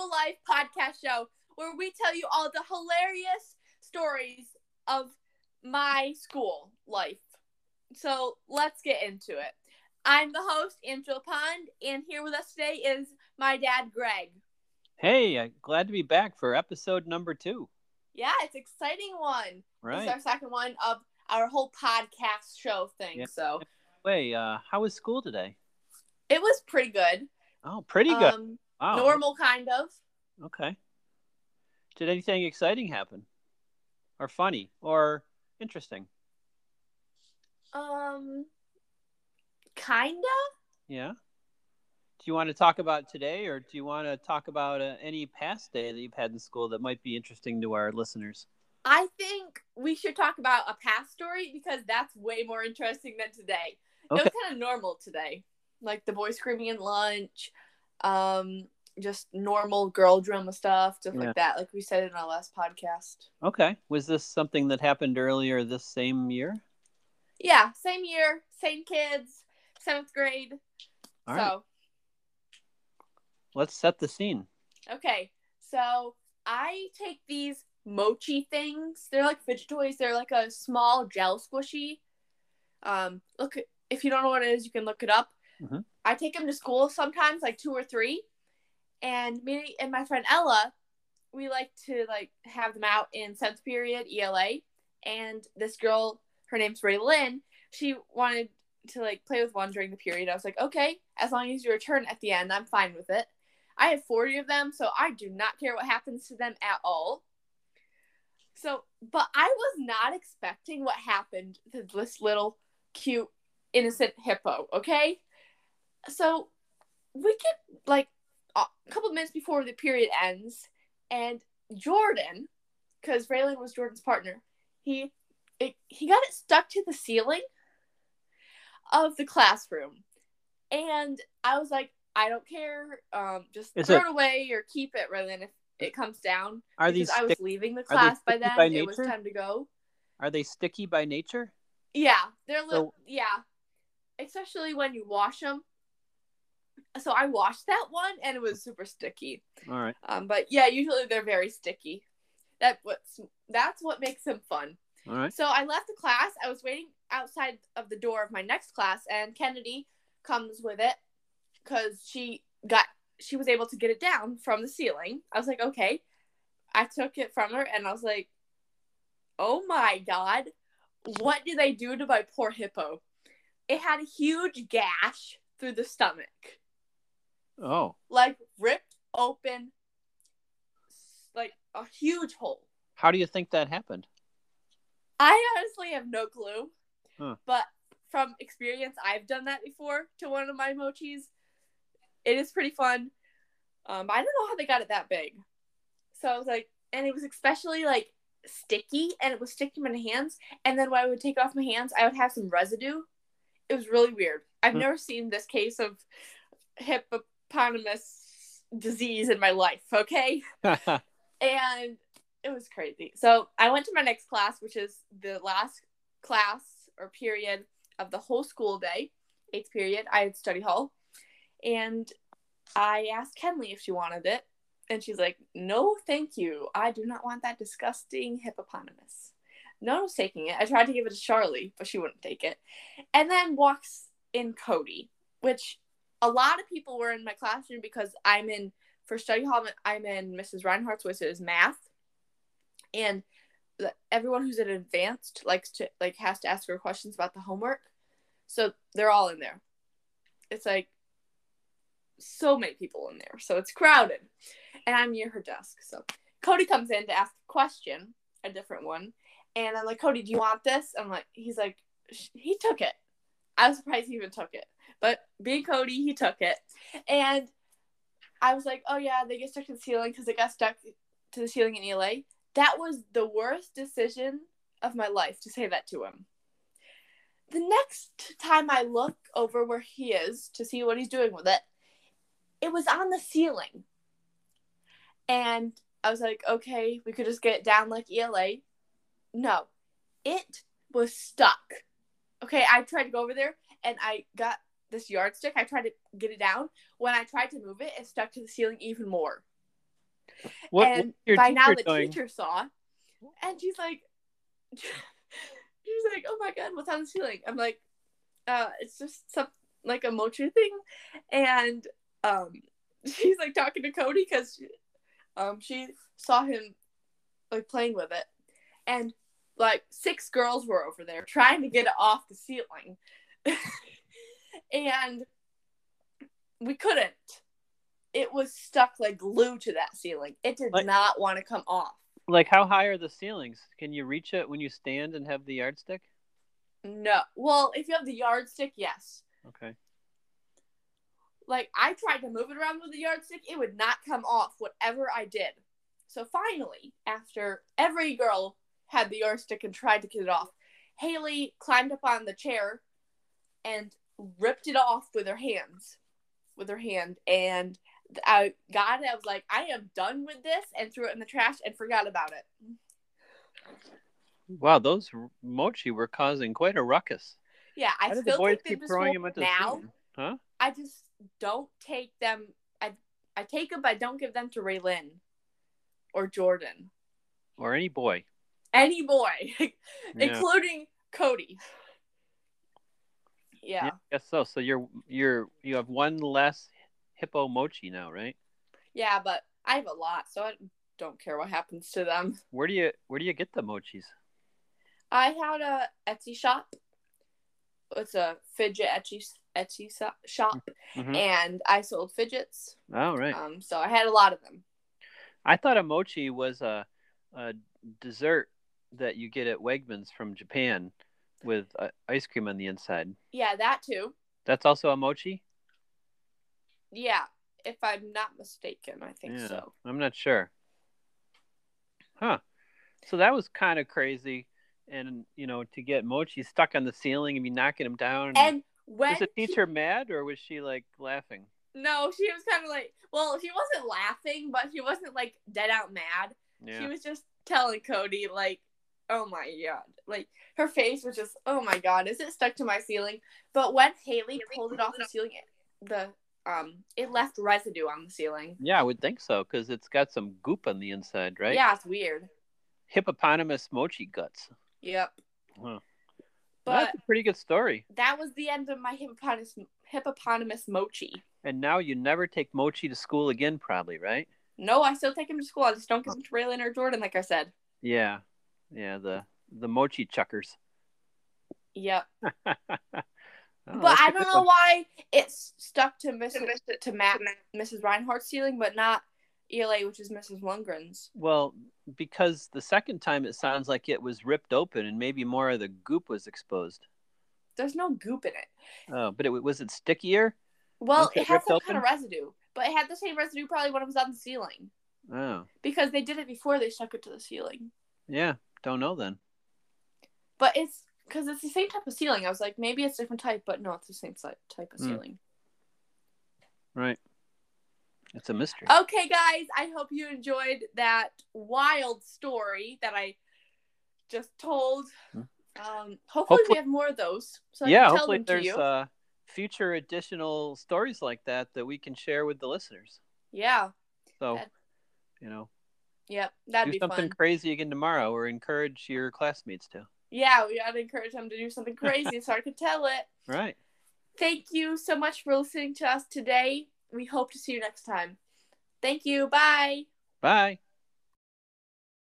School Life podcast show where we tell you all the hilarious stories of my school life. So let's get into it. I'm the host, Angela Pond, and here with us today is my dad, Greg. Hey, uh, glad to be back for episode number two. Yeah, it's an exciting one. Right. It's our second one of our whole podcast show thing. Yeah. So Wait, uh, how was school today? it was pretty good. Oh, pretty good. Um, wow. Normal, kind of. Okay. Did anything exciting happen, or funny, or interesting? Um, kinda. Yeah. Do you want to talk about today, or do you want to talk about uh, any past day that you've had in school that might be interesting to our listeners? I think we should talk about a past story because that's way more interesting than today. It was kind of normal today, like the boy screaming in lunch, um, just normal girl drama stuff, stuff Yeah. like that. Like we said in our last podcast. Okay. Was this something that happened earlier this same year? Yeah, same year, same kids, seventh grade. All so right. Let's set the scene. Okay, so I take these mochi things. They're like fidget toys. They're like a small gel squishy. Um, look, if you don't know what it is, you can look it up. Mhm. I take them to school sometimes, like two or three, and me and my friend Ella, we like to like have them out in sense period ELA. And this girl, her name's Ray Lynn. She wanted to like play with one during the period. I was like, okay, as long as you return at the end, I'm fine with it. I have 40 of them, so I do not care what happens to them at all. So, but I was not expecting what happened to this little cute, innocent hippo, okay? So, we get like a couple minutes before the period ends, and Jordan, because Raylan was Jordan's partner, he it, he got it stuck to the ceiling of the classroom. And I was like, I don't care. Um, just Is throw it- it away or keep it rather than if it comes down. Are because these I was stick- leaving the class by then. by it was time to go. are they sticky by nature? Yeah, they're li- So- yeah, especially when you wash them. So I washed that one and it was super sticky. All right. Um, but yeah, usually they're very sticky. That what's that's what makes them fun. All right. So I left the class. I was waiting outside of the door of my next class, and Kennedy comes with it because she got she was able to get it down from the ceiling. I was like, okay. I took it from her, and I was like, oh my god, what did they do to my poor hippo? It had a huge gash through the stomach, Oh, like ripped open, like a huge hole. how do you think that happened? I honestly have no clue. Huh. But from experience, I've done that before to one of my mochis. It is pretty fun. Um, I don't know how they got it that big. So I was like, and it was especially like sticky, and it was sticking in my hands. And then when I would take off my hands, I would have some residue. It was really weird. I've Hmm. never seen this case of hippopotamus disease in my life. Okay and it was crazy. So I went to my next class, which is the last class or period of the whole school day, eighth period. I had study hall, and I asked Kenley if she wanted it, and she's like, "No, thank you. I do not want that disgusting hippopotamus." No one was taking it. I tried to give it to Charlie, but she wouldn't take it. And then walks in Cody, which a lot of people were in my classroom because I'm in for study hall, I'm in Mrs. Reinhardt's, which is math, and everyone who's in advanced likes to like has to ask her questions about the homework, so they're all in there. It's like so many people in there, so it's crowded, and I'm near her desk. So Cody comes in to ask a question, a different one, and I'm like, Cody, do you want this? I'm like, he's like, he took it. I was surprised he even took it, being Cody, he took it, and I was like, oh yeah, they get stuck to the ceiling because it got stuck to the ceiling in ELA. That was the worst decision of my life to say that to him. The next time I look over where he is to see what he's doing with it, it was on the ceiling. And I was like, okay, we could just get it down like ELA. No, it was stuck. Okay, I tried to go over there and I got this yardstick. I tried to get it down. When I tried to move it, it stuck to the ceiling even more. What, and your by now the doing? teacher saw, and she's like, she's like, "Oh my god, what's on the ceiling?" I'm like, "Uh, it's just some like a mochi thing," and um, she's like talking to Cody because um she saw him like playing with it, and like six girls were over there trying to get it off the ceiling, and we couldn't. It was stuck like glue to that ceiling. It did Like- not want to come off. Like, how high are the ceilings? Can you reach it when you stand and have the yardstick? No. Well, if you have the yardstick, yes. Okay. Like I tried to move it around with the yardstick, it would not come off whatever I did. So finally, after every girl had the yardstick and tried to get it off, Haley climbed up on the chair and ripped it off with her hands. With her hand and I got it. I was like, I am done with this and threw it in the trash and forgot about it. Wow, those mochi were causing quite a ruckus. Yeah, I How did the still boys take them keep throwing them at the now. ceiling? Huh? I just don't take them. I I take them, but I don't give them to Raylyn or Jordan, Or any boy? any boy, Yeah. including Cody. Yeah. Yeah, I guess so. So you're you're you have one less hippo mochi now, right? yeah, but I have a lot, so I don't care what happens to them. Where do you where do you get the mochis? I had a Etsy shop. It's a fidget Etsy Etsy shop, Mhm. and I sold fidgets. Oh, right. Um, so I had a lot of them. I thought a mochi was a, a dessert that you get at Wegmans from Japan with uh, ice cream on the inside. Yeah, that too. That's also a mochi? Yeah, if I'm not mistaken, I think Yeah. so. I'm not sure. Huh. So that was kind of crazy. And, you know, to get mochi stuck on the ceiling and be knocking him down. And when was the teacher mad or was she like laughing? No, she was kind of like, well, she wasn't laughing, but she wasn't like dead out mad. She was just telling Cody, like, oh my god. Like, her face was just, oh my god, is it stuck to my ceiling? But when Haley pulled it off the ceiling, it- the, um, it left residue on the ceiling. Yeah, I would think so because it's got some goop on the inside, right? Yeah, it's weird. Hippopotamus mochi guts. Yep. Huh. But That's a pretty good story. that was the end of my hippopotamus, hippopotamus mochi. And now you never take mochi to school again, probably, right? No, I still take him to school. I just don't give him to Raylan or Jordan, like I said. Yeah, yeah. The the mochi chuckers. Yep. Oh, but I don't know one. why it's stuck to Mrs. to Matt, Mrs. Reinhardt's ceiling, but not ELA, which is Mrs. Lundgren's. Well, because the second time it sounds like it was ripped open and maybe more of the goop was exposed. There's no goop in it. Oh, but it was it stickier? Well, it it had some open? kind of residue, but it had the same residue probably when it was on the ceiling Oh, because they did it before they stuck it to the ceiling. yeah. Don't know then. But it's because it's the same type of ceiling. I was like, maybe it's different type, but no, it's the same type of Hmm. ceiling. Right. It's a mystery. Okay, guys, I hope you enjoyed that wild story that I just told. Hmm. Um, hopefully, Hopefully- we have more of those. So yeah, hopefully there's uh, future additional stories like that that we can share with the listeners. Yeah. So, That- you know, Yep. That'd be fun. do be something fun. crazy again tomorrow, or encourage your classmates to. Yeah, we gotta encourage them to do something crazy so I can tell it. Right. Thank you so much for listening to us today. We hope to see you next time. Thank you. Bye. Bye.